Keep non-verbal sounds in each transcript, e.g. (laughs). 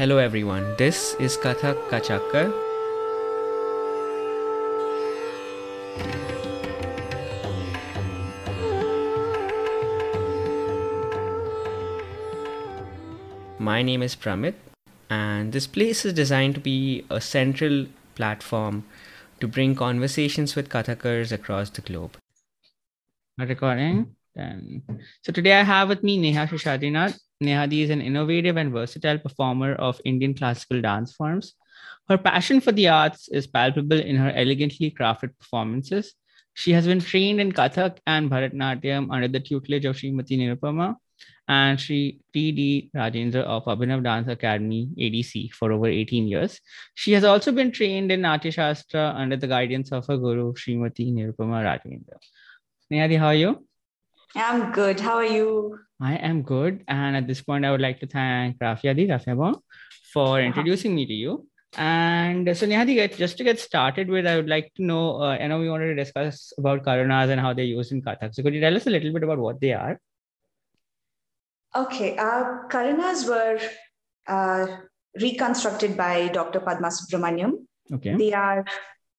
Hello everyone, this is Kathak Kachakkar. My name is Pramit, and this place is designed to be a central platform to bring conversations with Kathakars across the globe. Recording. Then, so today I have with me Neha Seshadrinath. Nehadi is an innovative and versatile performer of Indian classical dance forms. Her passion for the arts is palpable in her elegantly crafted performances. She has been trained in Kathak and Bharatnatyam under the tutelage of Srimati Nirupama and Sri T.D. Rajendra of Abhinav Dance Academy, ADC, for over 18 years. She has also been trained in Natya Shastra under the guidance of her guru, Srimati Nirupama Rajendra. Nehadi, how are you? I'm good. How are you? I am good. And at this point, I would like to thank Rafiadi Rafiabon for introducing me to you. And so, Nehadi, just to get started with, I would like to know. Uh, I know we wanted to discuss about Karanas and how they're used in Kathak. So, could you tell us a little bit about what they are? Okay, uh, Karanas were uh, reconstructed by Dr. Padma Subrahmanyam. Okay. They are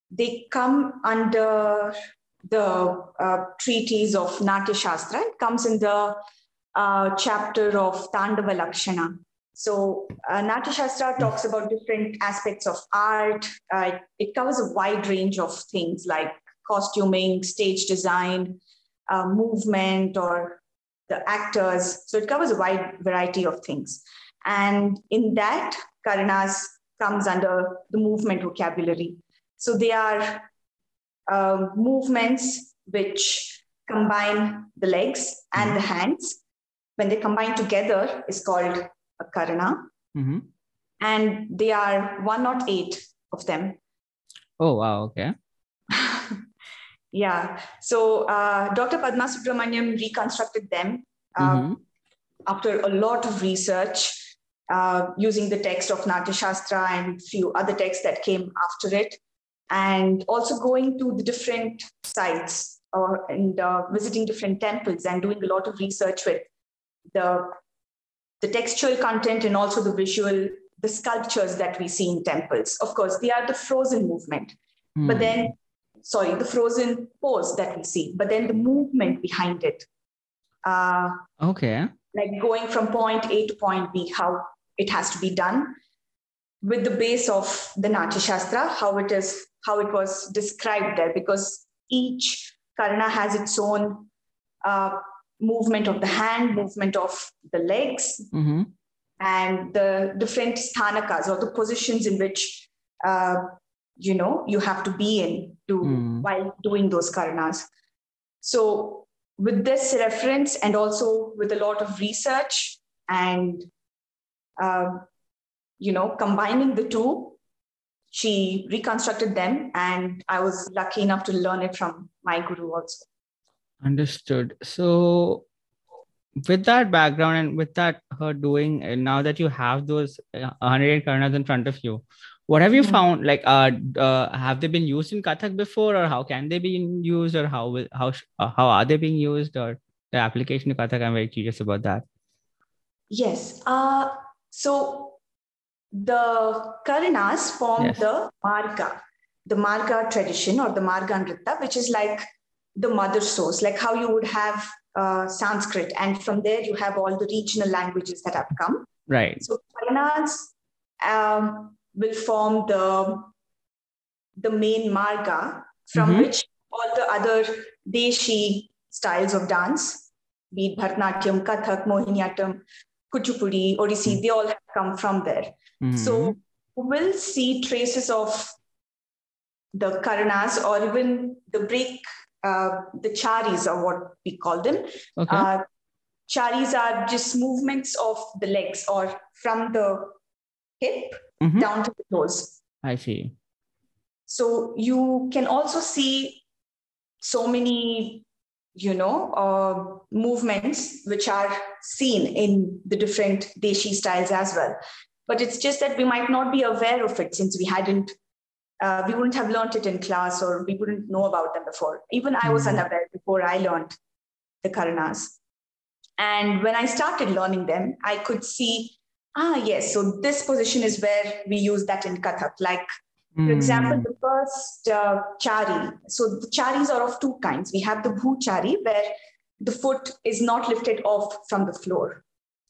they come under the uh, treatise of Natya Shastra. It comes in the uh, chapter of Tandava Lakshana. So uh, Natya Shastra talks about different aspects of art. Uh, it covers a wide range of things like costuming, stage design, uh, movement, or the actors. So it covers a wide variety of things. And in that, Karanas comes under the movement vocabulary. So they are uh, movements which combine the legs and the hands. When they combine together, is called a karana. Mm-hmm. And they are 108 of them. Oh, wow. Okay. (laughs) yeah. So uh, Dr. Padma Subrahmanyam reconstructed them uh, Mhm. after a lot of research uh, using the text of Natya Shastra and few other texts that came after it, and also going to the different sites or and uh, visiting different temples and doing a lot of research with the the textual content and also the visual the sculptures that we see in temples of course they are the frozen movement but Hmm. then sorry the frozen pose that we see but then the movement behind it uh, Okay. like going from point a to point b how it has to be done with the base of the natya shastra how it is how it was described there because each karna has its own uh, movement of the hand movement of the legs Mm-hmm. and the different sthanakas or the positions in which uh, you know you have to be in to Mm. while doing those karnas so with this reference and also with a lot of research and uh, you know combining the two she reconstructed them and i was lucky enough to learn it from my guru also Understood. So, with that background and with that her doing, uh, now that you have those uh, 100 karnas in front of you, what have you Mhm. found? Like, uh, uh, have they been used in Kathak before, or how can they be used, or how will how uh, how are they being used, or the application of Kathak? I'm very curious about that. Yes. Uh, so the Karanas form Yes. the Marga, the Marga tradition or the Marga Nritta, which is like the mother source, like how you would have uh, Sanskrit. And from there, you have all the regional languages that have come. Right. So Karanas um, will form the, the main Marga from Mhm. which all the other Deshi styles of dance, be it Bharatanatyam, Kathak, Mohiniyattam, Kuchipudi, Odissi, they all have come from there. Mhm. So we'll see traces of the Karanas or even the break, uh, the charis are what we call them. okay. Uh, charis are just movements of the legs or from the hip Mhm. down to the toes. I see. So you can also see so many, you know, uh, movements which are seen in the different Deshi styles as well. But it's just that we might not be aware of it since we hadn't, uh, we wouldn't have learned it in class or we wouldn't know about them before. Even I was Mhm. unaware before I learned the Karanas. And when I started learning them, I could see Ah, yes. So this position is where we use that in Kathak. Like, for example, Hmm. the first uh, chari. So the charis are of two kinds. We have the bhu chari, where the foot is not lifted off from the floor.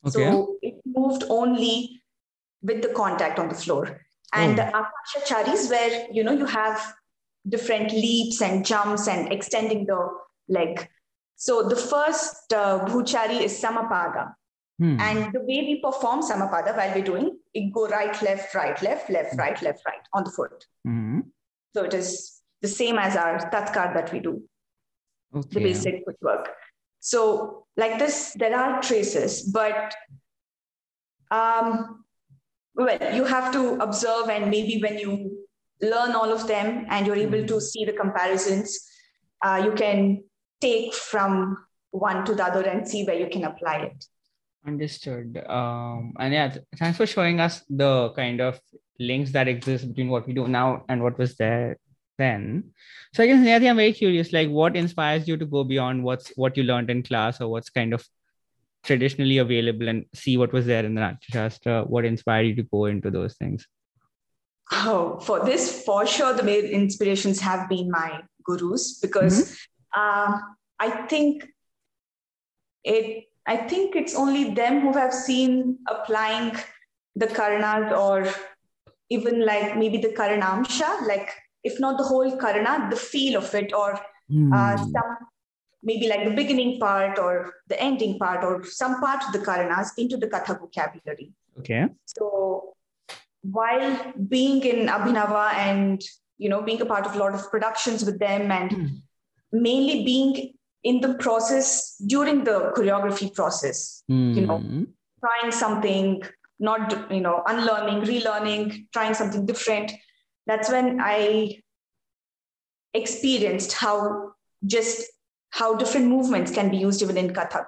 Okay. So it moved only with the contact on the floor. And Oh. the akasha charis, where you know you have different leaps and jumps and extending the leg. So the first uh, bhuchari is samapada. Hmm. And the way we perform samapada while we're doing, it go right, left, right, left, left, right, left, right on the foot. Hmm. So it is the same as our tatkar that we do, the basic footwork. So like this, there are traces, but um, well, you have to observe and maybe when you learn all of them and you're able to see the comparisons, uh, you can take from one to the other and see where you can apply it. Understood. Um, and yeah, th- thanks for showing us the kind of links that exist between what we do now and what was there then. So I guess I'm very curious, like what inspires you to go beyond what's what you learned in class or what's kind of traditionally available and see what was there in the Natya Shastra? What inspired you to go into those things? Oh, for this, for sure, the main inspirations have been my gurus because uh, I think it. I think it's only them who have seen applying the karanas or even like maybe the karanamsha, like if not the whole karana, the feel of it, or uh, Hmm. some maybe like the beginning part or the ending part or some part of the karanas into the katha vocabulary. Okay. So while being in Abhinava and you know being a part of a lot of productions with them and Hmm. mainly being in the process during the choreography process, you know, Hmm. trying something, not you know, unlearning, relearning, trying something different. That's when I experienced how just how different movements can be used even in Kathak,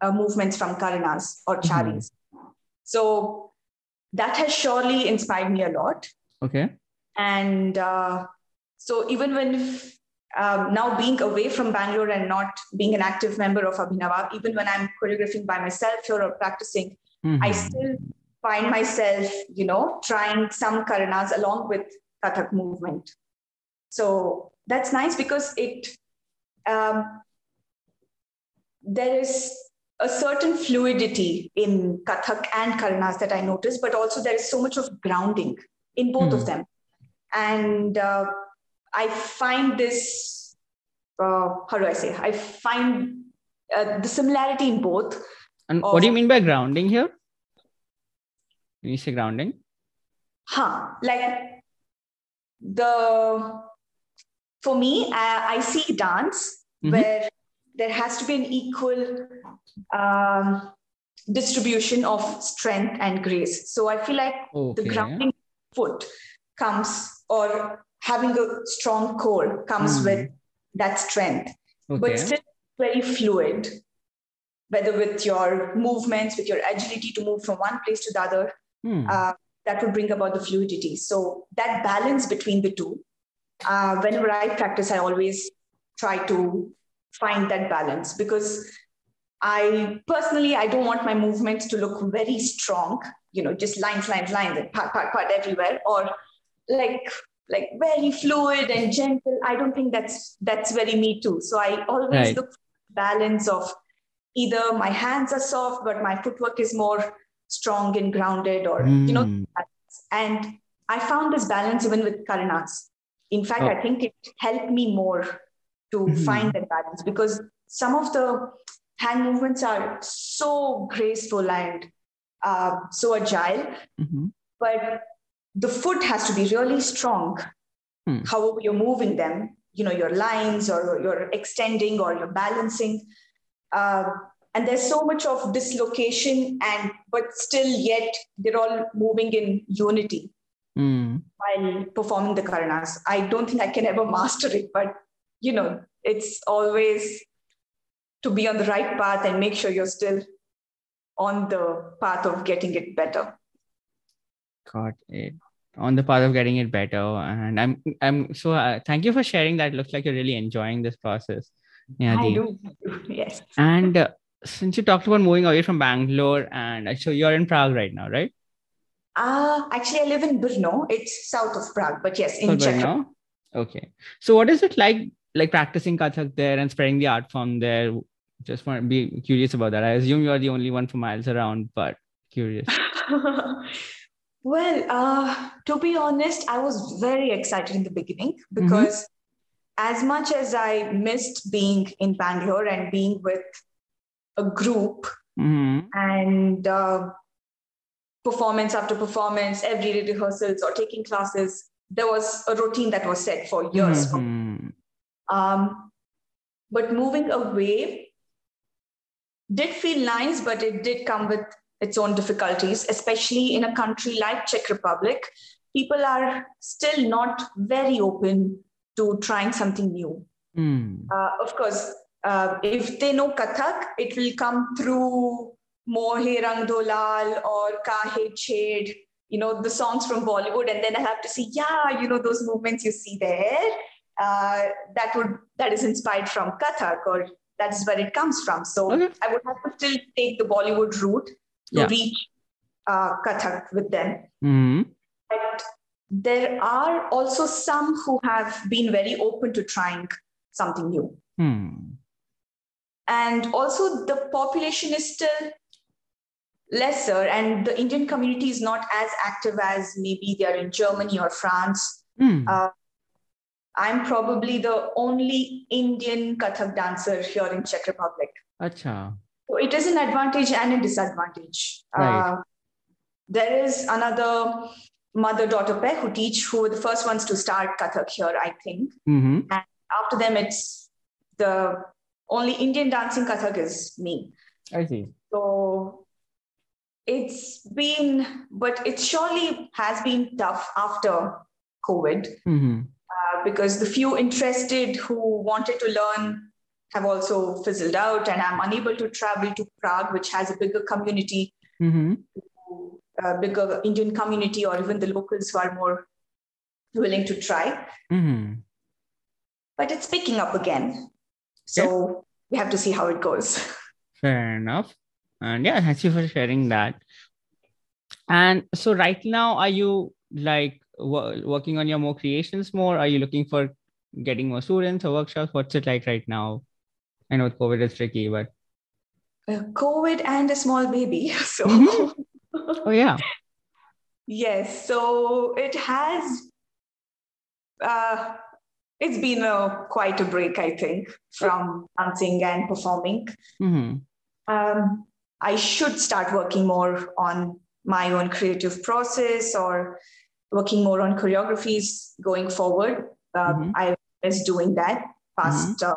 uh, movements from Karanas or Mhm. Charis. So that has surely inspired me a lot. Okay. And uh, so even when um, now being away from Bangalore and not being an active member of Abhinava, even when I'm choreographing by myself here or practicing, I Mhm. still find myself, you know, trying some karanas along with Kathak movement. So that's nice because it um, there is a certain fluidity in Kathak and Karanas that I notice, but also there is so much of grounding in both Hmm. of them. And uh, I find this, uh, how do I say, I find uh, the similarity in both. And what do you mean by grounding here? When you say grounding? Huh, like the, for me, I, I see dance Mhm. where there has to be an equal um, distribution of strength and grace. So I feel like Okay. the grounding foot comes or having a strong core comes Hmm. with that strength, Okay. but still very fluid, whether with your movements, with your agility to move from one place to the other, Hmm. uh, that would bring about the fluidity. So that balance between the two, uh, whenever I practice, I always try to find that balance because I personally I don't want my movements to look very strong, you know, just lines, lines, lines, and part, part, part everywhere, or like like very fluid and gentle. I don't think that's that's very me too. So I always Right. look for balance of either my hands are soft, but my footwork is more strong and grounded, or you know, Hmm. and I found this balance even with Karanas. In fact, Oh. I think it helped me more to Mhm. find that balance because some of the hand movements are so graceful and uh, so agile, Mhm. but the foot has to be really strong. Hmm. However, you're moving them, you know, your lines or you're extending or you're balancing. Uh, and there's so much of dislocation and but still yet they're all moving in unity Hmm. while performing the karanas i don't think i can ever master it but you know it's always to be on the right path and make sure you're still on the path of getting it better Got it. On the path of getting it better, and I'm I'm so uh, thank you for sharing that. Looks like you're really enjoying this process. Yeah, i do yes And uh, since you talked about moving away from Bangalore, and uh, so you're in Prague right now, right? Uh, actually, I live in Brno. It's south of Prague, but yes, in Czech. Brno? Okay. So, what is it like, like practicing Kathak there and spreading the art form there? Just want to be curious about that. I assume you are the only one for miles around, but curious. (laughs) well, uh, to be honest, I was very excited in the beginning mm-hmm. because mm-hmm. as much as I missed being in Bangalore and being with a group mm-hmm. and uh, performance after performance, everyday rehearsals or taking classes, there was a routine that was set for years. Mm-hmm. Um, but moving away did feel nice, but it did come with its own difficulties, especially in a country like Czech Republic. People are still not very open to trying something new. Mm. Uh, of course, uh, if they know Kathak, it will come through Mohe Rang Do Laal or Kahe Chhed, you know, the songs from Bollywood. And then I have to see, yeah, you know, those movements you see there, uh, that would that is inspired from Kathak or that is where it comes from. So okay. I would have to still take the Bollywood route to yeah. reach uh, Kathak with them. Mm-hmm. But there are also some who have been very open to trying something new. Hmm. And also, the population is still lesser, and the Indian community is not as active as maybe they are in Germany or France. Hmm. Uh, I'm probably the only Indian Kathak dancer here in Czech Republic. Acha. So it is an advantage and a disadvantage. Right. Uh, there is another mother-daughter pair who teach who were the first ones to start Kathak here, I think. Mm-hmm. And after them, it's the only Indian dancing Kathak is me. I see. So it's been, but it surely has been tough after COVID. Mm-hmm because the few interested who wanted to learn have also fizzled out, and I'm unable to travel to Prague, which has a bigger community, mm-hmm. a bigger Indian community, or even the locals who are more willing to try. Mm-hmm. But it's picking up again. So yeah. we have to see how it goes. (laughs) Fair enough. And yeah, thank you for sharing that. And so, right now, are you like working on your more creations more? Are you looking for getting more students or workshops? What's it like right now? I know COVID is tricky, but uh, COVID and a small baby. (laughs) So, mm-hmm. oh yeah, yes. So it has. Uh, it's been a quite a break, I think, from dancing and performing. Mm-hmm. Um, I should start working more on my own creative process or working more on choreographies going forward. Uh, mm-hmm. I was doing that past mm-hmm. uh,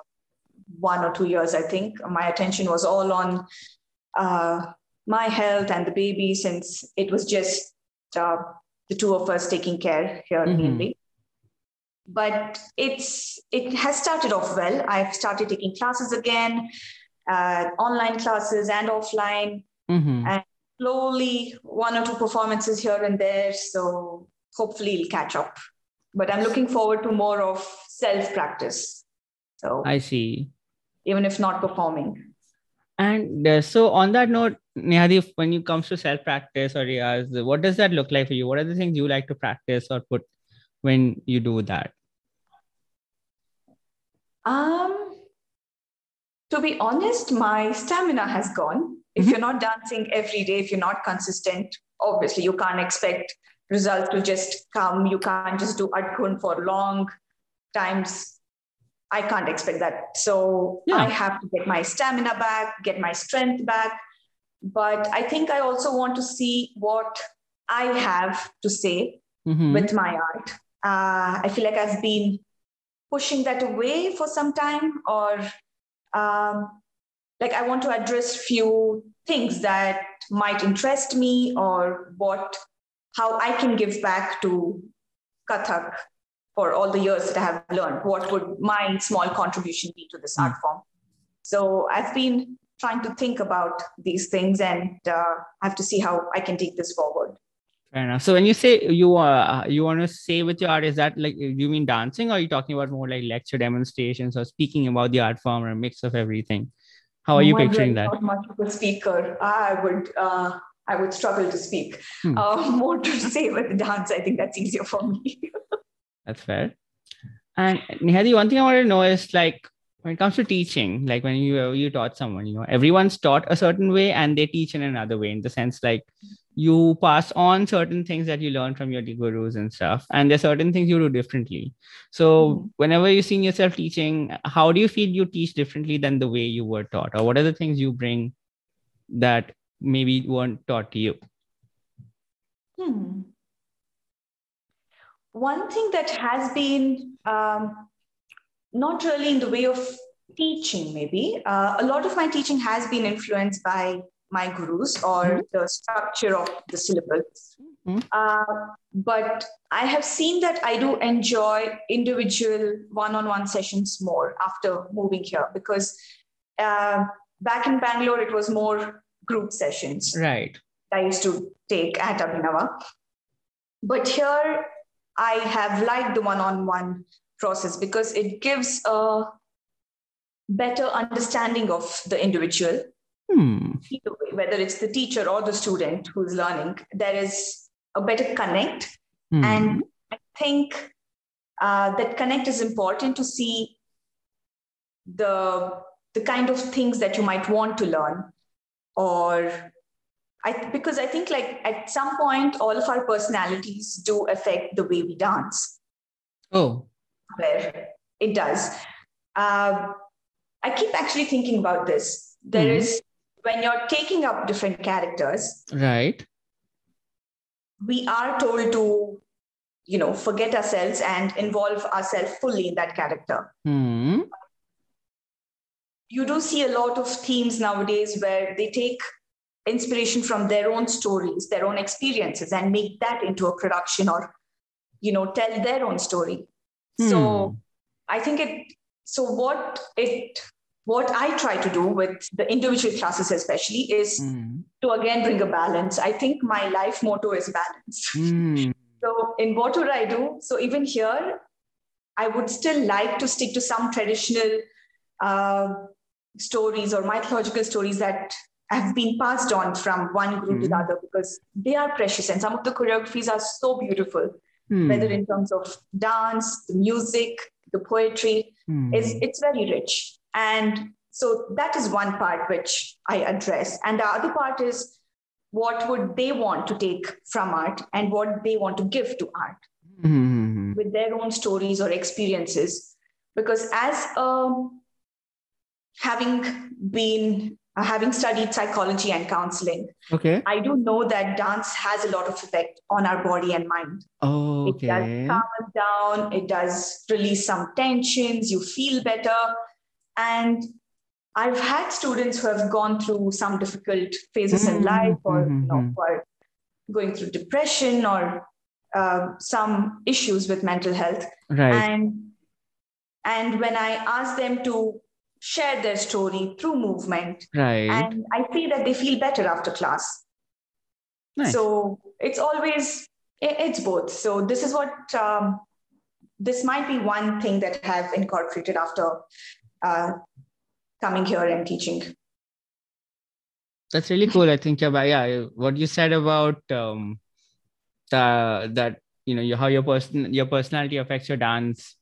one or two years, I think. My attention was all on uh, my health and the baby since it was just uh, the two of us taking care here mm-hmm. mainly. But it's it has started off well. I've started taking classes again, uh, online classes and offline, mm-hmm. and slowly one or two performances here and there. So hopefully it'll catch up. But I'm looking forward to more of self practice. So I see. Even if not performing. And uh, so, on that note, Nehadi, when it comes to self practice or what does that look like for you? What are the things you like to practice or put when you do that? Um, to be honest, my stamina has gone. If mm-hmm. you're not dancing every day, if you're not consistent, obviously you can't expect results to just come. You can't just do adkun for long times. I can't expect that. So yeah. I have to get my stamina back, get my strength back. But I think I also want to see what I have to say mm-hmm. with my art. Uh, I feel like I've been pushing that away for some time, or um, like I want to address few things that might interest me or what how I can give back to Kathak for all the years that I have learned. What would my small contribution be to this art hmm. form? So I've been trying to think about these things and uh, I have to see how I can take this forward. Fair enough. So when you say you uh, you want to say with your art, is that like you mean dancing, or are you talking about more like lecture demonstrations or speaking about the art form or a mix of everything? How are you picturing that? Not much of a speaker. I would uh, I would struggle to speak. Hmm. Uh, (laughs) more to say with dance, I think that's easier for me. (laughs) That's fair. And Nehadi, one thing I want to know is like when it comes to teaching, like when you you taught someone, you know, everyone's taught a certain way and they teach in another way. In the sense, like you pass on certain things that you learn from your gurus and stuff, and there's certain things you do differently. So Mhm. whenever you see yourself teaching, how do you feel you teach differently than the way you were taught, or what are the things you bring that maybe weren't taught to you? Hmm. One thing that has been um, not really in the way of teaching, maybe. Uh, a lot of my teaching has been influenced by my gurus or Mhm. the structure of the syllabus. Mhm. Uh, but I have seen that I do enjoy individual one on one sessions more after moving here because uh, back in Bangalore, it was more group sessions. Right. I used to take at Abhinava. But here, I have liked the one on one process because it gives a better understanding of the individual, Hmm. either way, whether it's the teacher or the student who's learning. There is a better connect. Hmm. And I think uh, that connect is important to see the, the kind of things that you might want to learn or I, because I think like at some point all of our personalities do affect the way we dance oh. Where it does uh, I keep actually thinking about this There Mhm. is when you're taking up different characters Right. we are told to you know forget ourselves and involve ourselves fully in that character Hmm. you do see a lot of themes nowadays where they take inspiration from their own stories their own experiences and make that into a production or you know tell their own story so Hmm. i think it so what it what i try to do with the individual classes especially is Hmm. to again bring a balance i think my life motto is balance (laughs) Hmm. So, in what would I do? So, even here, I would still like to stick to some traditional uh, stories or mythological stories that have been passed on from one group to the Mhm. other because they are precious and some of the choreographies are so beautiful, Hmm. whether in terms of dance, the music, the poetry. Hmm. It's, it's very rich. And so that is one part which I address. And the other part is what would they want to take from art and what they want to give to art Hmm. with their own stories or experiences because as um, having been uh, having studied psychology and counseling Okay. i do know that dance has a lot of effect on our body and mind it Okay. does calm us down it does release some tensions you feel better and i've had students who have gone through some difficult phases in Mhm, life or you know mhm. who are going through depression or uh, some issues with mental health Right. and and when i ask them to share their story through movement Right. and i see that they feel better after class Nice. so it's always it's both so this is what um, this might be one thing that i have incorporated after uh, coming here and teaching That's really cool. I think yeah, yeah, what you said about um the that you know your, how your person your personality affects your dance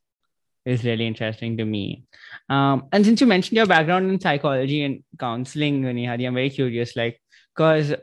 is really interesting to me. Um, and since you mentioned your background in psychology and counseling, Nehadi, I'm very curious, like, because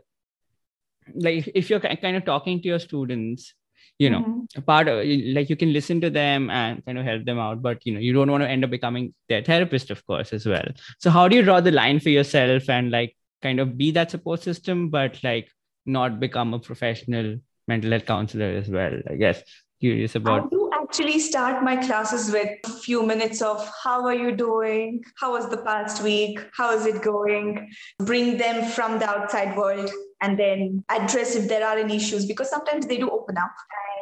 like if you're kind of talking to your students, you know, Mhm. part of like you can listen to them and kind of help them out but you know you don't want to end up becoming their therapist of course as well so how do you draw the line for yourself and like kind of be that support system but like not become a professional mental health counselor as well i guess curious about actually start my classes with a few minutes of how are you doing? How was the past week? How is it going? Bring them from the outside world and then address if there are any issues because sometimes they do open up.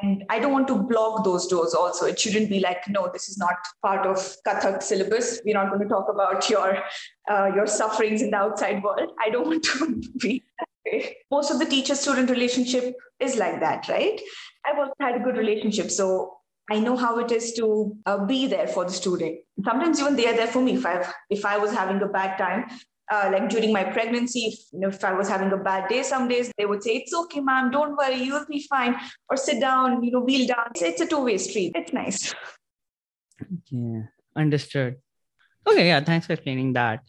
And I don't want to block those doors also. It shouldn't be like, no, this is not part of Kathak syllabus. We're not going to talk about your uh, your sufferings in the outside world. I don't (laughs) want to be. Most of the teacher student relationship is like that, right? I've also had a good relationship. So I know how it is to uh, be there for the student. Sometimes even they are there for me. If I if I was having a bad time, uh, like during my pregnancy, if, you know, if I was having a bad day, some days they would say, It's okay, ma'am, don't worry, you'll be fine. Or sit down, you know, we'll dance. It's a two way street. It's nice. Yeah, understood. Okay, yeah, thanks for explaining that.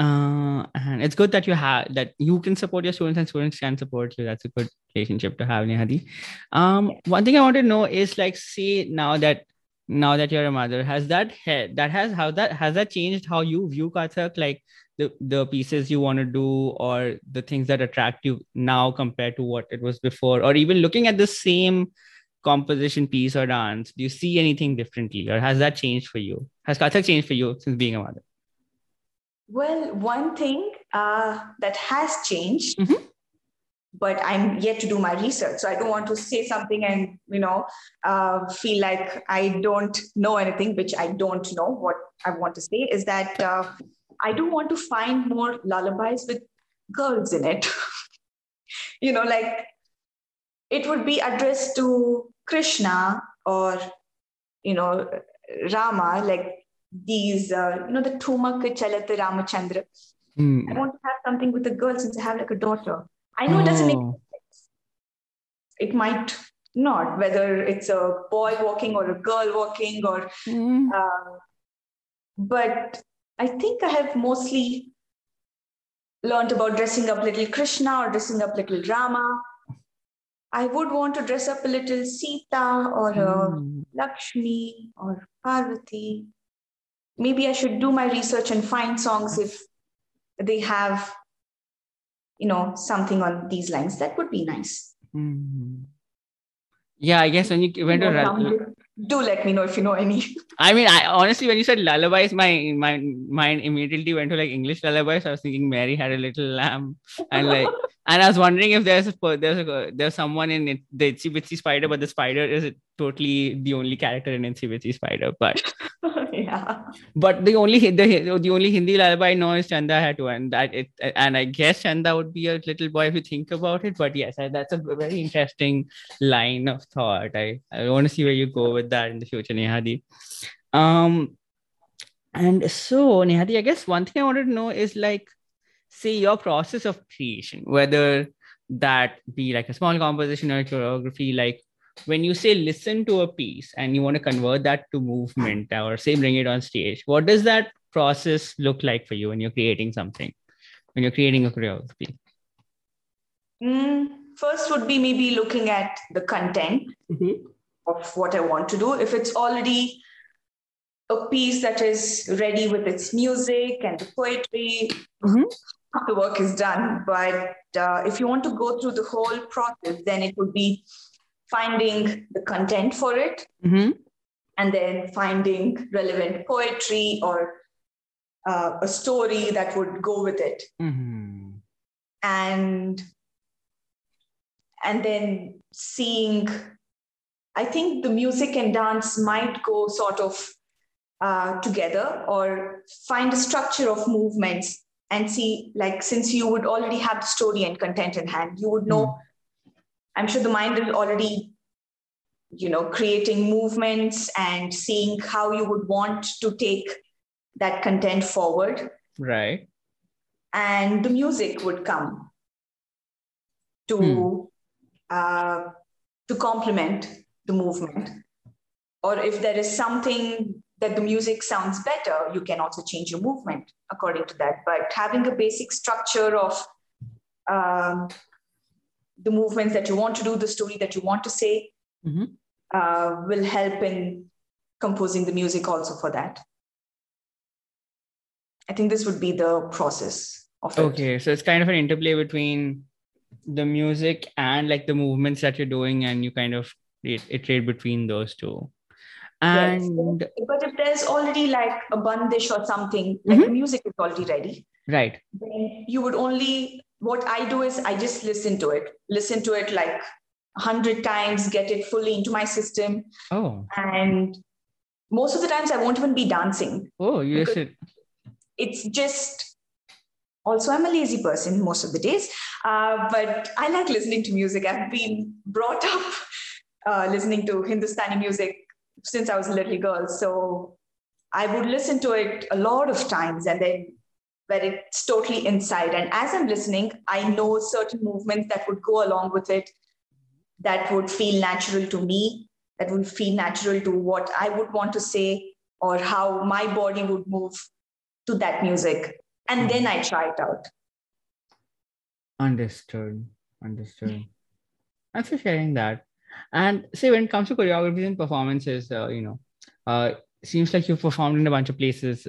Uh, and it's good that you have that you can support your students and students can support you. That's a good relationship to have, Nehadi. Um, one thing I want to know is like, see now that now that you're a mother, has that head that has how that has that changed how you view Kathak? Like the the pieces you want to do or the things that attract you now compared to what it was before, or even looking at the same composition piece or dance, do you see anything differently, or has that changed for you? Has Kathak changed for you since being a mother? Well, one thing uh, that has changed, Mhm. but I'm yet to do my research. So I don't want to say something and, you know, uh, feel like I don't know anything, which I don't know what I want to say, is that uh, I do want to find more lullabies with girls in it. (laughs) you know, like it would be addressed to Krishna or, you know, Rama, like these, uh, you know, the Thumak Chalat Ramachandra. Hmm. I want to have something with the girl since I have like a daughter. I know it doesn't make Oh. sense. It might not, whether it's a boy walking or a girl walking, or Hmm. uh, but I think I have mostly learned about dressing up little Krishna or dressing up little Rama. I would want to dress up a little Sita or a Hmm. Lakshmi or Parvati. Maybe I should do my research and find songs if they have, you know, something on these lines. That would be nice. Hmm. Yeah, I guess when you went to You know, Ra- do let me know if you know any. (laughs) I mean, I honestly, when you said lullabies, my my mind immediately went to like English lullabies. I was thinking Mary had a little lamb, and like, (laughs) and I was wondering if there's a there's a there's someone in it, the Itsy Bitsy Spider, but the spider is totally the only character in Itsy Bitsy Spider. But yeah. but the only the the only Hindi lullaby I know is Chanda Hai to, and that it and I guess Chanda would be a little boy if you think about it. But yes, that's a very interesting line of thought. I I want to see where you go with that in the future, Nehadi. Um, and so Nehadi, I guess one thing I wanted to know is like, say your process of creation, whether that be like a small composition or choreography, like when you say listen to a piece and you want to convert that to movement or say bring it on stage, what does that process look like for you when you're creating something, when you're creating a choreography? Mm, first would be maybe looking at the content of what I want to do. If it's already a piece that is ready with its music and the poetry, Mhm. the work is done. But uh, if you want to go through the whole process, then it would be finding the content for it Mm-hmm. and then finding relevant poetry or uh, a story that would go with it. Mm-hmm. and and then seeing i think the music and dance might go sort of uh, together or find a structure of movements and see like since you would already have the story and content in hand you would know i'm sure the mind is already you know creating movements and seeing how you would want to take that content forward Right. and the music would come to Hmm. uh, to complement the movement or if there is something that the music sounds better you can also change your movement according to that but having a basic structure of um, the movements that you want to do the story that you want to say Mhm. uh, will help in composing the music also for that i think this would be the process of it Okay, so it's kind of an interplay between the music and like the movements that you're doing, and you kind of it- iterate between those two. Yes. And But if there's already like a bandish or something, like the music is already ready, right, then you would only, what I do is I just listen to it, listen to it like a hundred times, get it fully into my system. oh, And most of the times I won't even be dancing. oh, you should. It's just, also, I'm a lazy person most of the days, uh, but I like listening to music. I've been brought up uh, listening to Hindustani music since I was a little girl. So I would listen to it a lot of times and then where it's totally inside. And as I'm listening, I know certain movements that would go along with it that would feel natural to me, that would feel natural to what I would want to say or how my body would move to that music. And then I try it out. Understood. Understood. Thanks for sharing that. And say when it comes to choreography and performances, uh, you know, uh, seems like you've performed in a bunch of places,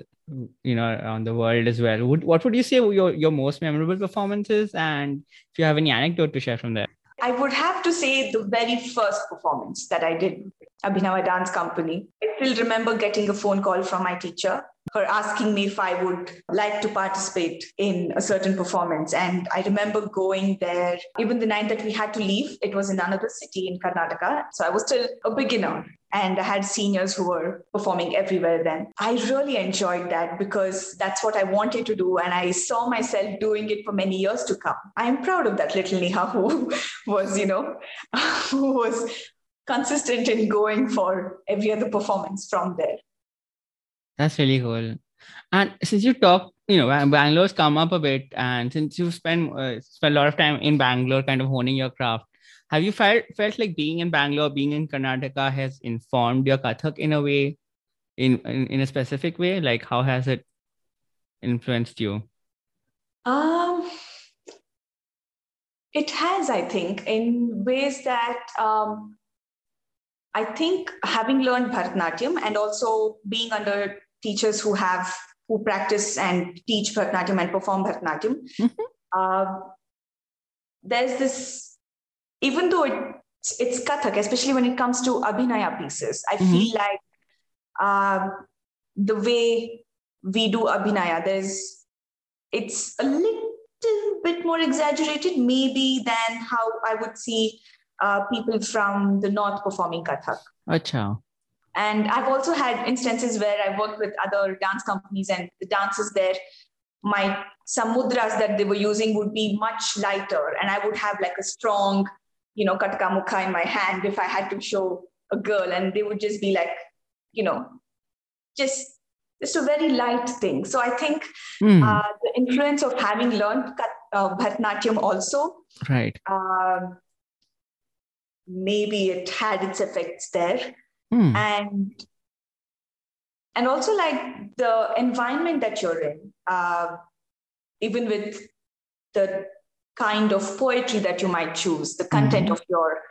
you know, around the world as well. Would, what would you say your, your most memorable performances? And if you have any anecdote to share from there? I would have to say the very first performance that I did, Abhinava Dance Company. I still remember getting a phone call from my teacher, her asking me if I would like to participate in a certain performance. And I remember going there, even the night that we had to leave, it was in another city in Karnataka. So I was still a beginner and I had seniors who were performing everywhere then. I really enjoyed that because that's what I wanted to do, and I saw myself doing it for many years to come. I am proud of that little Neha who (laughs) was, you know, (laughs) who was consistent in going for every other performance from there. That's really cool. And since you talk, you know, Bangalore's come up a bit, and since you spend uh, spent a lot of time in Bangalore, kind of honing your craft, have you felt felt like being in Bangalore, being in Karnataka has informed your Kathak in a way, in, in in a specific way? Like how has it influenced you? Um, it has, I think, in ways that um, I think having learned Bharatanatyam and also being under teachers who have who practice and teach Bharatanatyam and perform Bharatanatyam, mm-hmm. uh, there's this even though it's, it's Kathak, especially when it comes to Abhinaya pieces, I mm-hmm. feel like uh, the way we do Abhinaya, there's it's a little bit more exaggerated, maybe than how I would see uh, people from the north performing Kathak. Achha. And I've also had instances where I worked with other dance companies and the dancers there, my some mudras that they were using would be much lighter, and I would have like a strong you know, kataka mukha in my hand if I had to show a girl, and they would just be like, you know, just just a very light thing. So I think mm. uh, the influence of having learned uh, Bharatanatyam also, right? Uh, maybe it had its effects there, mm. and and also like the environment that you're in, uh, even with the kind of poetry that you might choose, the content mm-hmm. of your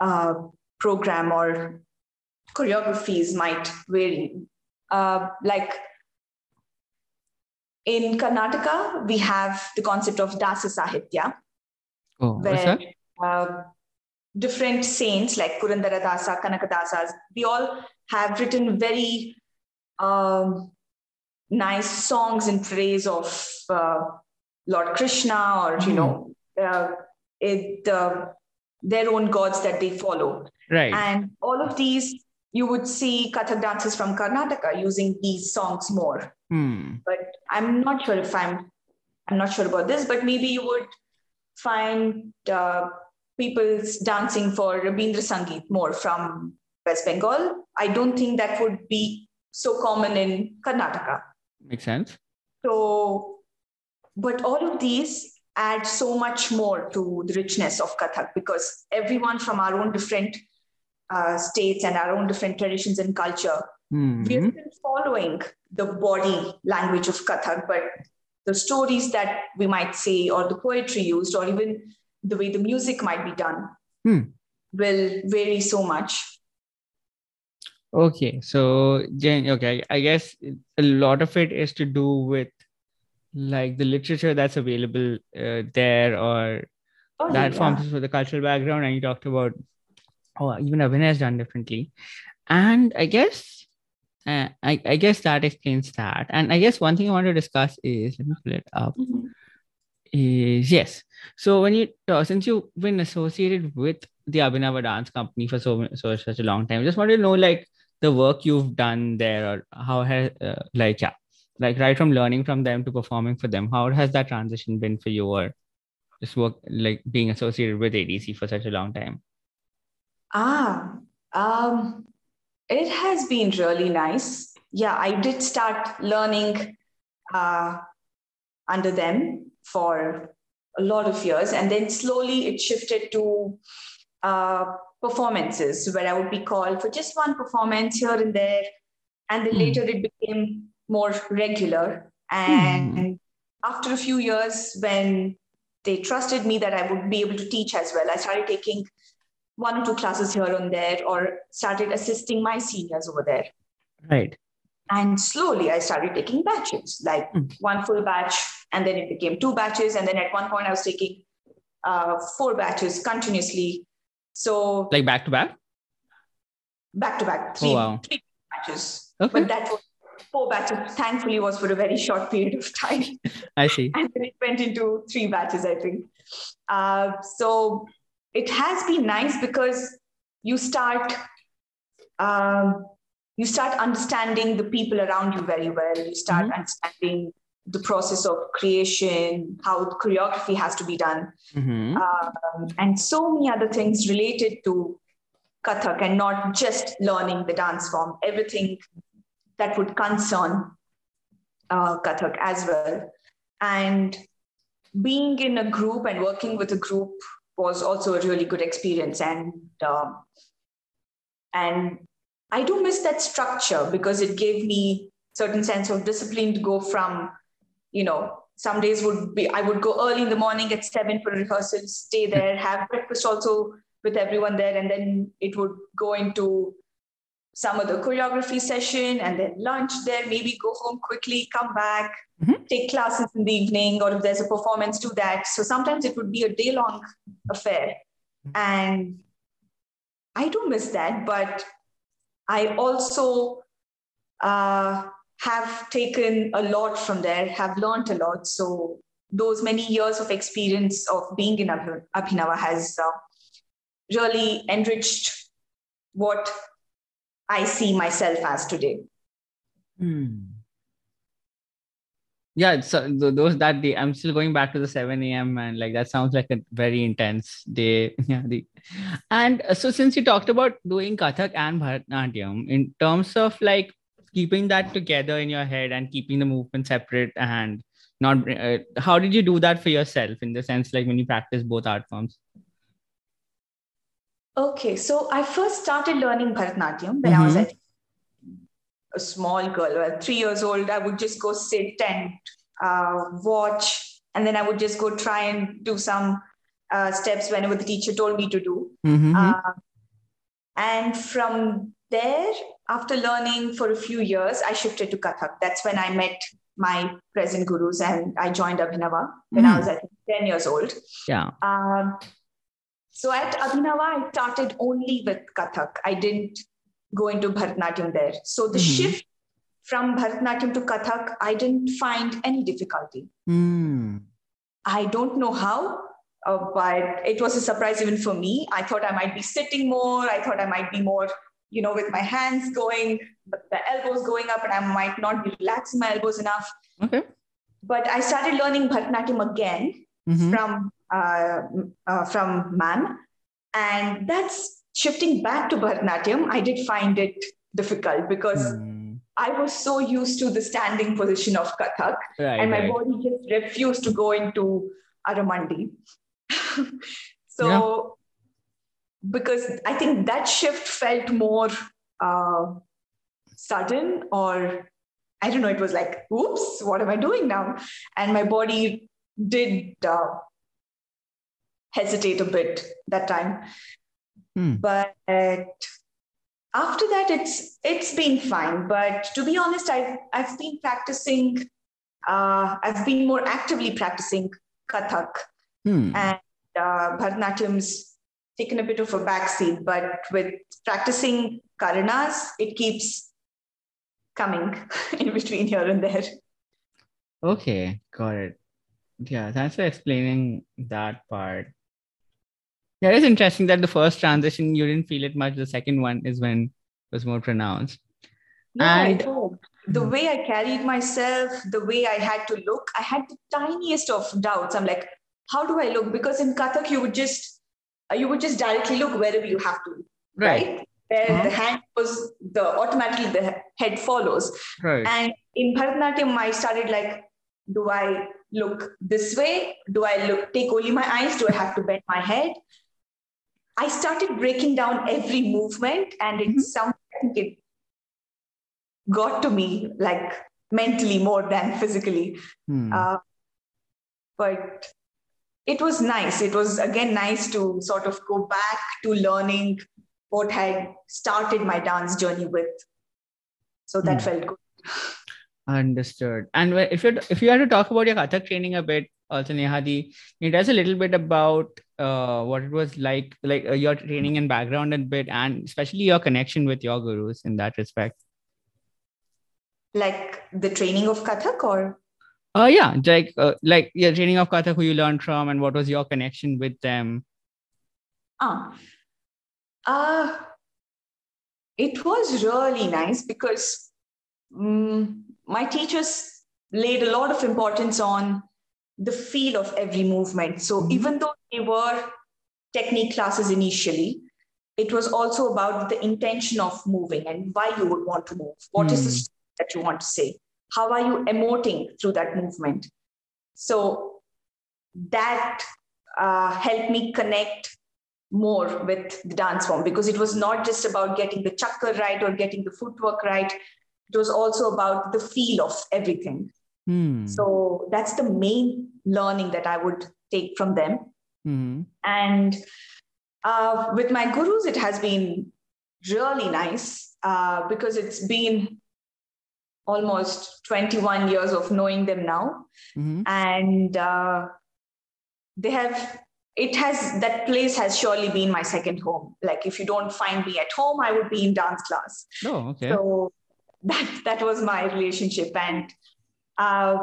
uh, program or choreographies might vary. Uh, like in Karnataka, we have the concept of Dasa Sahitya, oh, where uh, different saints like Purandara Dasa, Kanakadasas, they all have written very um, nice songs in praise of uh, Lord Krishna or, you know, hmm. uh, it, uh, their own gods that they follow. Right. And all of these, you would see Kathak dancers from Karnataka using these songs more. Hmm. But I'm not sure if I'm, I'm not sure about this, but maybe you would find uh, people dancing for Rabindra Sangeet more from West Bengal. I don't think that would be so common in Karnataka. Makes sense. So but all of these add so much more to the richness of Kathak because everyone from our own different uh, states and our own different traditions and culture, mm-hmm. we're still following the body language of Kathak, but the stories that we might say, or the poetry used, or even the way the music might be done, hmm. will vary so much. Okay, so Jen, okay, I guess a lot of it is to do with like the literature that's available uh, there or oh, that yeah. forms for the cultural background and you talked about oh even Abhinay has done differently and I guess uh, I, I guess that explains that and I guess one thing I want to discuss is let me pull it up mm-hmm. is yes so when you uh, since you've been associated with the Abhinava dance company for so so such a long time I just wanted to know like the work you've done there or how has uh, like yeah like right from learning from them to performing for them how has that transition been for you or just work like being associated with adc for such a long time ah um it has been really nice yeah i did start learning uh under them for a lot of years. And then slowly it shifted to uh, performances where I would be called for just one performance here and there. And then mm. later it became more regular. And mm. after a few years, when they trusted me that I would be able to teach as well, I started taking one or two classes here and there or started assisting my seniors over there. Right. And slowly I started taking batches, like mm. one full batch, and then it became two batches. And then at one point I was taking uh, four batches continuously. So like back to back? Back to back, three, oh, wow. three batches. Okay. But that was four batches, thankfully, was for a very short period of time. I see. (laughs) and then it went into three batches, I think. Uh, so it has been nice because you start um, you start understanding the people around you very well. You start mm-hmm. understanding the process of creation, how choreography has to be done, mm-hmm. um, and so many other things related to Kathak, and not just learning the dance form. Everything that would concern uh, Kathak as well, and being in a group and working with a group was also a really good experience. And uh, and i do miss that structure because it gave me certain sense of discipline to go from you know some days would be i would go early in the morning at seven for rehearsal stay there have breakfast also with everyone there and then it would go into some of the choreography session and then lunch there, maybe go home quickly, come back, mm-hmm. take classes in the evening, or if there's a performance, do that. So sometimes it would be a day long affair. And I do miss that, but I also uh, have taken a lot from there, have learned a lot. So those many years of experience of being in Abhinava has uh, really enriched what I see myself as today. Hmm. Yeah, so those that day, I'm still going back to the 7 a.m. and like that sounds like a very intense day. (laughs) Yeah, the, and uh, so since you talked about doing Kathak and Bharatanatyam, in terms of like keeping that together in your head and keeping the movement separate and not, uh, how did you do that for yourself in the sense like when you practice both art forms? Okay, so I first started learning Bharatanatyam when mm-hmm. I was mm-hmm. a small girl, well, three years old. I would just go sit and uh, watch, and then I would just go try and do some uh, steps whenever the teacher told me to do. Mm-hmm. Uh, and from there, after learning for a few years, I shifted to Kathak. That's when I met my present gurus and I joined Abhinava when mm. I was, I think, 10 years old. Yeah. Um, so at Abhinava, I started only with Kathak. I didn't go into Bharatanatyam there. So the mm-hmm. shift from Bharatanatyam to Kathak, I didn't find any difficulty. Mm. I don't know how, uh, but it was a surprise even for me. I thought I might be sitting more. I thought I might be more, you know, with my hands going, the elbows going up, and I might not be relaxing my elbows enough. Okay. But I started learning Bharatanatyam again mm-hmm. from uh, uh, from MAM. And that's shifting back to Bharatanatyam, I did find it difficult because mm. I was so used to the standing position of Kathak, right, and my right. body just refused to go into Aramandi. (laughs) so, yeah. because I think that shift felt more uh, sudden, or I don't know, it was like, oops, what am I doing now? And my body did uh, hesitate a bit that time. Hmm. But after that, it's it's been fine. But to be honest, I've I've been practicing. Uh, I've been more actively practicing Kathak hmm. and uh, Bharatanatyam's taken a bit of a backseat. But with practicing Karanas, it keeps coming (laughs) in between here and there. Okay, got it. Yeah, thanks for explaining that part. Yeah, it's interesting that the first transition you didn't feel it much. The second one is when it was more pronounced. Yeah, and the way I carried myself, the way I had to look, I had the tiniest of doubts. I'm like, how do I look? Because in Kathak, you would just uh, you would just directly look wherever you have to, right? right? Where uh-huh. the hand was the automatically the head follows. Right. And in Bharatanatyam, I started like, do I look this way? Do I look take only my eyes? Do I have to bend my head? I started breaking down every movement, and it mm-hmm. sounded I think it got to me like mentally more than (laughs) physically. Hmm. Uh, but it was nice. It was again nice to sort of go back to learning what had started my dance journey with. So that hmm. felt good. Understood. And if you if you had to talk about your Kathak training a bit, also Nehadi, it does a little bit about uh, what it was like, like uh, your training and background a bit, and especially your connection with your gurus in that respect. Like the training of Kathak, or uh yeah, like uh, like your training of Kathak, who you learned from, and what was your connection with them? Ah, uh, it was really nice because um, my teachers laid a lot of importance on the feel of every movement. So mm-hmm. even though they were technique classes initially, it was also about the intention of moving and why you would want to move. What mm. is the mm. that you want to say? How are you emoting through that movement? So that uh, helped me connect more with the dance form because it was not just about getting the chakkar right or getting the footwork right it was also about the feel of everything. Hmm. So that's the main learning that I would take from them. Hmm. And uh, with my gurus, it has been really nice uh, because it's been almost 21 years of knowing them now. Mm-hmm. And uh, they have, it has, that place has surely been my second home. Like if you don't find me at home, I would be in dance class. Oh, okay. So (laughs) that that was my relationship and uh,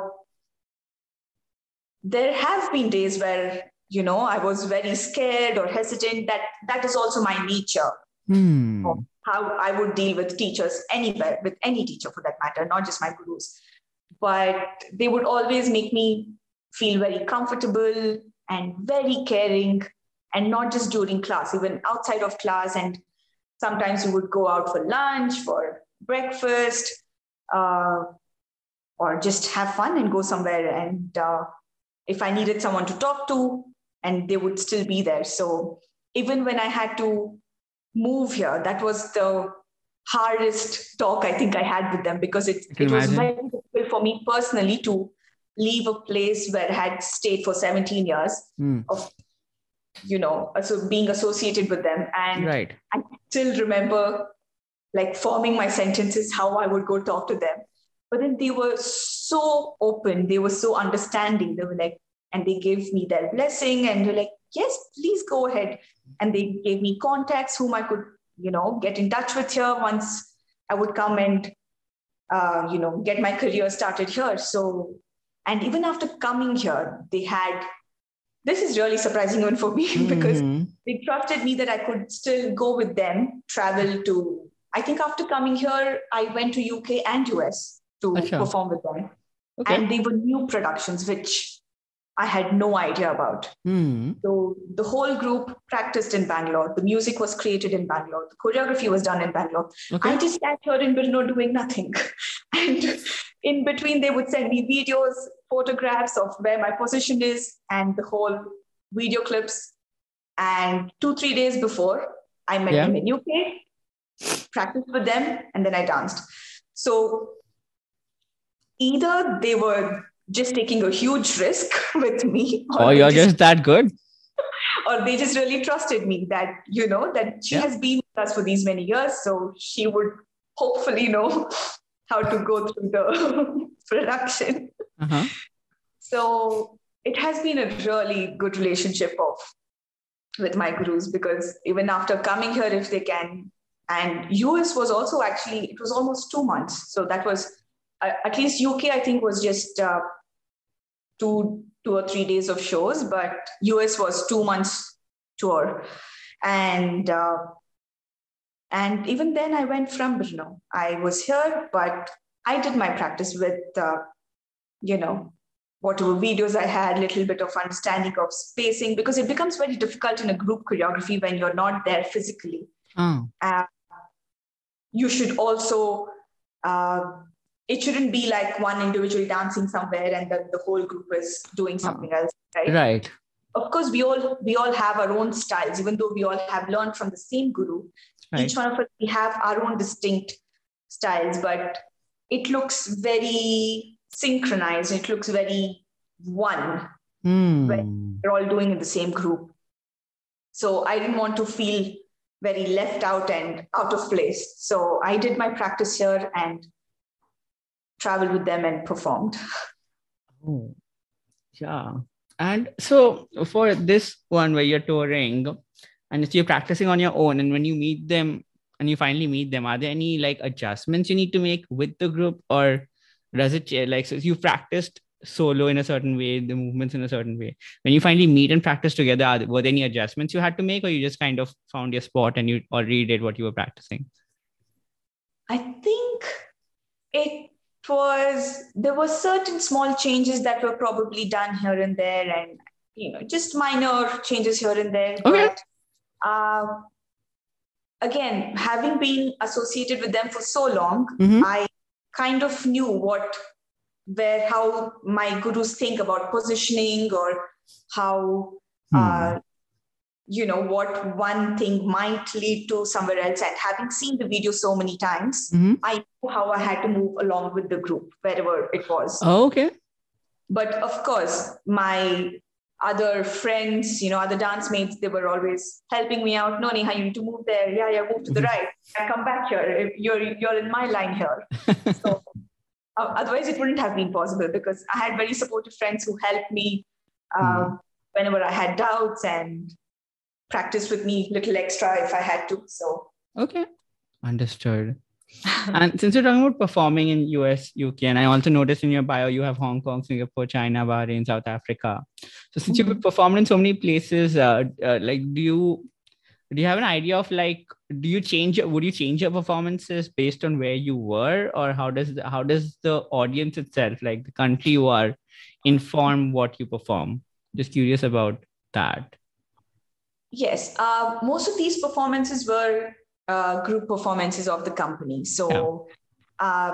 there have been days where you know i was very scared or hesitant. That that is also my nature. Hmm. how i would deal with teachers anywhere with any teacher for that matter not just my gurus. But they would always make me feel very comfortable and very caring and not just during class even outside of class. And sometimes we would go out for lunch for breakfast. Uh, or just have fun and go somewhere. And uh, if I needed someone to talk to, and they would still be there. So even when I had to move here, that was the hardest talk I think I had with them because it, it was very difficult for me personally to leave a place where I had stayed for 17 years mm. of you know so being associated with them and right. I still remember like forming my sentences, how I would go talk to them. But then they were so open, they were so understanding. They were like, and they gave me their blessing and they're like, yes, please go ahead. And they gave me contacts whom I could, you know, get in touch with here once I would come and, uh, you know, get my career started here. So, and even after coming here, they had this is really surprising one for me (laughs) mm-hmm. because they trusted me that I could still go with them, travel to I think after coming here, I went to UK and US to Achha. perform with them. Okay. And they were new productions, which I had no idea about. Mm. So the whole group practiced in Bangalore. The music was created in Bangalore. The choreography was done in Bangalore. Okay. I just sat here in Brno doing nothing. (laughs) and in between, they would send me videos, photographs of where my position is, and the whole video clips. And two, three days before, I met yeah. them in UK practiced with them, and then I danced. So either they were just taking a huge risk (laughs) with me, or oh, you're just, just, that good, (laughs) or they just really trusted me that you know that she yeah. has been with us for these many years, so she would hopefully know (laughs) how to go through the production. Uh-huh. So it has been a really good relationship of with my gurus because even after coming here, if they can and us was also actually it was almost two months so that was at least uk i think was just uh, two two or three days of shows but us was two months tour. And uh, and even then i went from brno. I was here but i did my practice with uh, you know whatever videos i had little bit of understanding of spacing because it becomes very difficult in a group choreography when you're not there physically. Uh, you should also uh, it shouldn't be like one individual dancing somewhere and then the whole group is doing something else, right? Right. Of course, we all we all have our own styles, even though we all have learned from the same guru. Right. Each one of us we have our own distinct styles, but it looks very synchronized. It looks very one. Hmm. We're all doing in the same group. So I didn't want to feel very left out and out of place. So I did my practice here and traveled with them and performed. Oh, yeah. And so for this one where you're touring and you're practicing on your own, and when you meet them and you finally meet them, are there any like adjustments you need to make with the group, or does it like so you practiced solo in a certain way, the movements in a certain way? When you finally meet and practice together, are, were there any adjustments you had to make, or you just kind of found your spot and you already did what you were practicing? I think it was there were certain small changes that were probably done here and there, and you know, just minor changes here and there. Okay. But uh, again, having been associated with them for so long, Mhm. I kind of knew what where how my gurus think about positioning or how Hmm. uh, you know what one thing might lead to somewhere else. And having seen the video so many times Mhm. i knew how i had to move along with the group wherever it was. Oh, okay. but of course my other friends you know other dance mates they were always helping me out. No neha you need to move there. Yeah yeah move to the right. And come back here. You're you're in my line here. (laughs) So uh, otherwise it wouldn't have been possible because i had very supportive friends who helped me uh, whenever i had doubts and practiced with me a little extra if i had to so Okay. Understood. and since you're talking about performing in US, UK, and I also noticed in your bio you have Hong Kong, Singapore, China, Bahrain, South Africa. So since you've performed in so many places, uh, uh, like do you do you have an idea of like do you change would you change your performances based on where you were or how does the, how does the audience itself like the country you are inform what you perform just curious about that Yes, uh, most of these performances were uh, group performances of the company. So uh,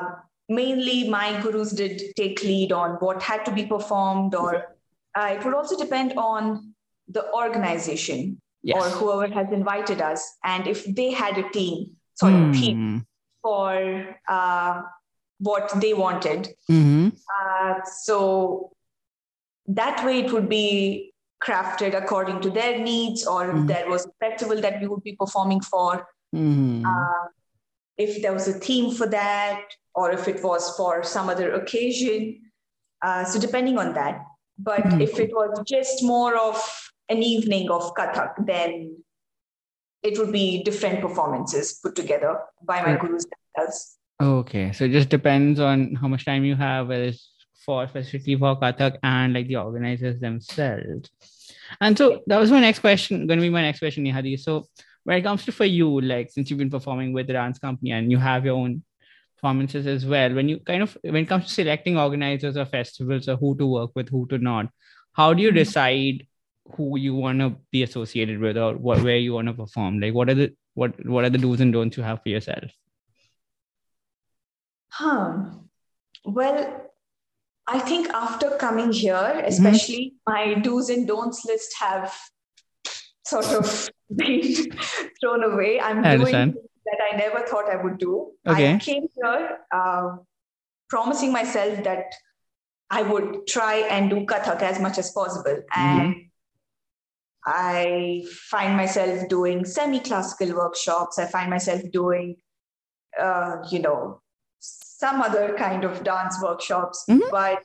mainly my gurus did take lead on what had to be performed, or uh, it would also depend on the organization or whoever has invited us, and if they had a team, sorry, team Hmm. for uh, what they wanted. Mhm. Uh, so that way it would be crafted according to their needs, or if Mhm. there was a festival that we would be performing for, Mhm. uh, if there was a theme for that, or if it was for some other occasion. Uh, so depending on that. But Mhm. if it was just more of an evening of Kathak, then it would be different performances put together by my Right. gurus themselves. Okay, so it just depends on how much time you have, whether it's for specifically for Kathak and like the organizers themselves. And so that was my next question, going to be my next question, Nehadi. So when it comes to for you, like since you've been performing with the dance company and you have your own performances as well, when you kind of when it comes to selecting organizers or festivals or who to work with, who to not, how do you Mhm. decide who you want to be associated with or what where you want to perform? Like what are the what what are the do's and don'ts you have for yourself? Huh. Well, I think after coming here, especially my do's and don'ts list have sort of (laughs) been thrown away. I'm I doing that I never thought I would do. Okay. I came here uh, promising myself that I would try and do Kathak as much as possible. And I find myself doing semi classical workshops. I find myself doing, uh, you know, some other kind of dance workshops. Mhm. But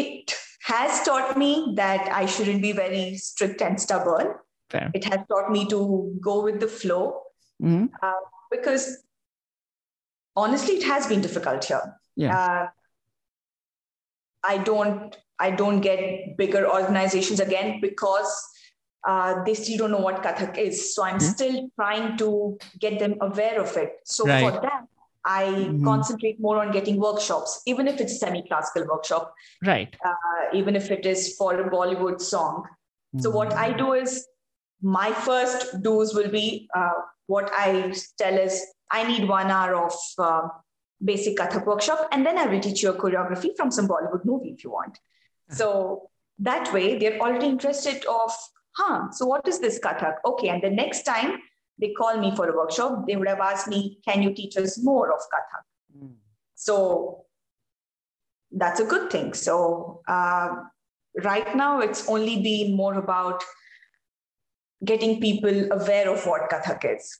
it has taught me that I shouldn't be very strict and stubborn. Fair. It has taught me to go with the flow Mhm. because honestly, it has been difficult here. Yeah. Uh, I don't I don't get bigger organizations again because uh, they still don't know what Kathak is. So I'm Yeah. still trying to get them aware of it. So Right. for that, I Mhm. concentrate more on getting workshops, even if it's semi-classical workshop, Right. uh, even if it is for a Bollywood song. So what I do is my first do's will be uh, what I tell is I need one hour of uh, basic Kathak workshop, and then I will teach you a choreography from some Bollywood movie if you want. So that way, they're already interested of, huh, so what is this Kathak? Okay, and the next time they call me for a workshop, they would have asked me, can you teach us more of Kathak? Mm. So that's a good thing. So uh, right now, it's only been more about getting people aware of what Kathak is.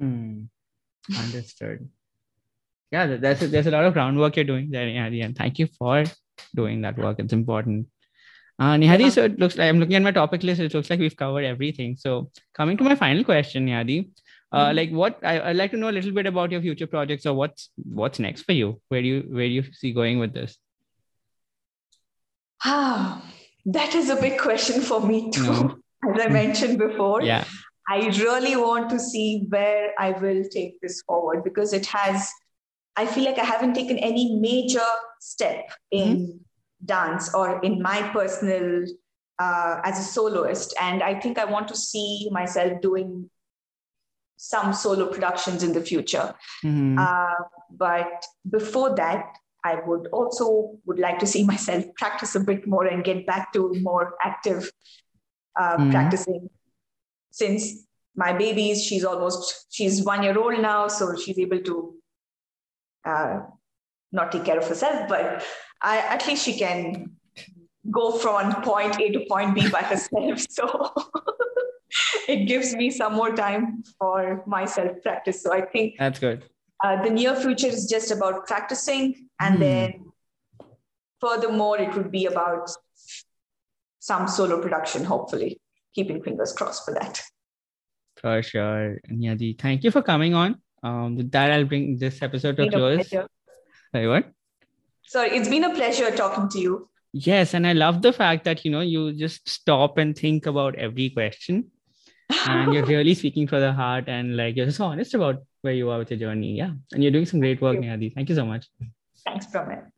Mm. Understood. Yeah, there's a, there's a lot of groundwork you're doing there, Nehadi, and thank you for doing that work. It's important. Uh, Nehadi, yeah. so it looks like I'm looking at my topic list. It looks like we've covered everything. So coming to my final question, Nehadi, uh, mm-hmm. like what I, would like to know a little bit about your future projects or what's what's next for you. Where do you where do you see going with this? Ah, (sighs) that is a big question for me too. No. (laughs) As I mentioned before, yeah, I really want to see where I will take this forward because it has. I feel like I haven't taken any major step in mm-hmm. Dance or in my personal uh, as a soloist, and I think I want to see myself doing some solo productions in the future. Mm-hmm. Uh, but before that, I would also would like to see (laughs) myself practice a bit more and get back to more active uh, mm-hmm. practicing. Since my baby, she's almost she's one year old now, so she's able to uh, not take care of herself, but I, at least she can go from point A to point B by herself. (laughs) So (laughs) it gives me some more time for my self practice. So I think that's good. Uh, the near future is just about practicing, and hmm. then furthermore, it would be about some solo production, hopefully. Keeping fingers crossed for that. For sure. Nehadi, thank you for coming on. Um, with that, I'll bring this episode to close. Sorry, what? Sorry, it's been a pleasure talking to you. Yes, and I love the fact that you know you just stop and think about every question and you're (laughs) really speaking for the heart and like you're so honest about where you are with your journey. Yeah. And you're doing some great work, Nehadi. Thank you so much. Thanks, Pramit.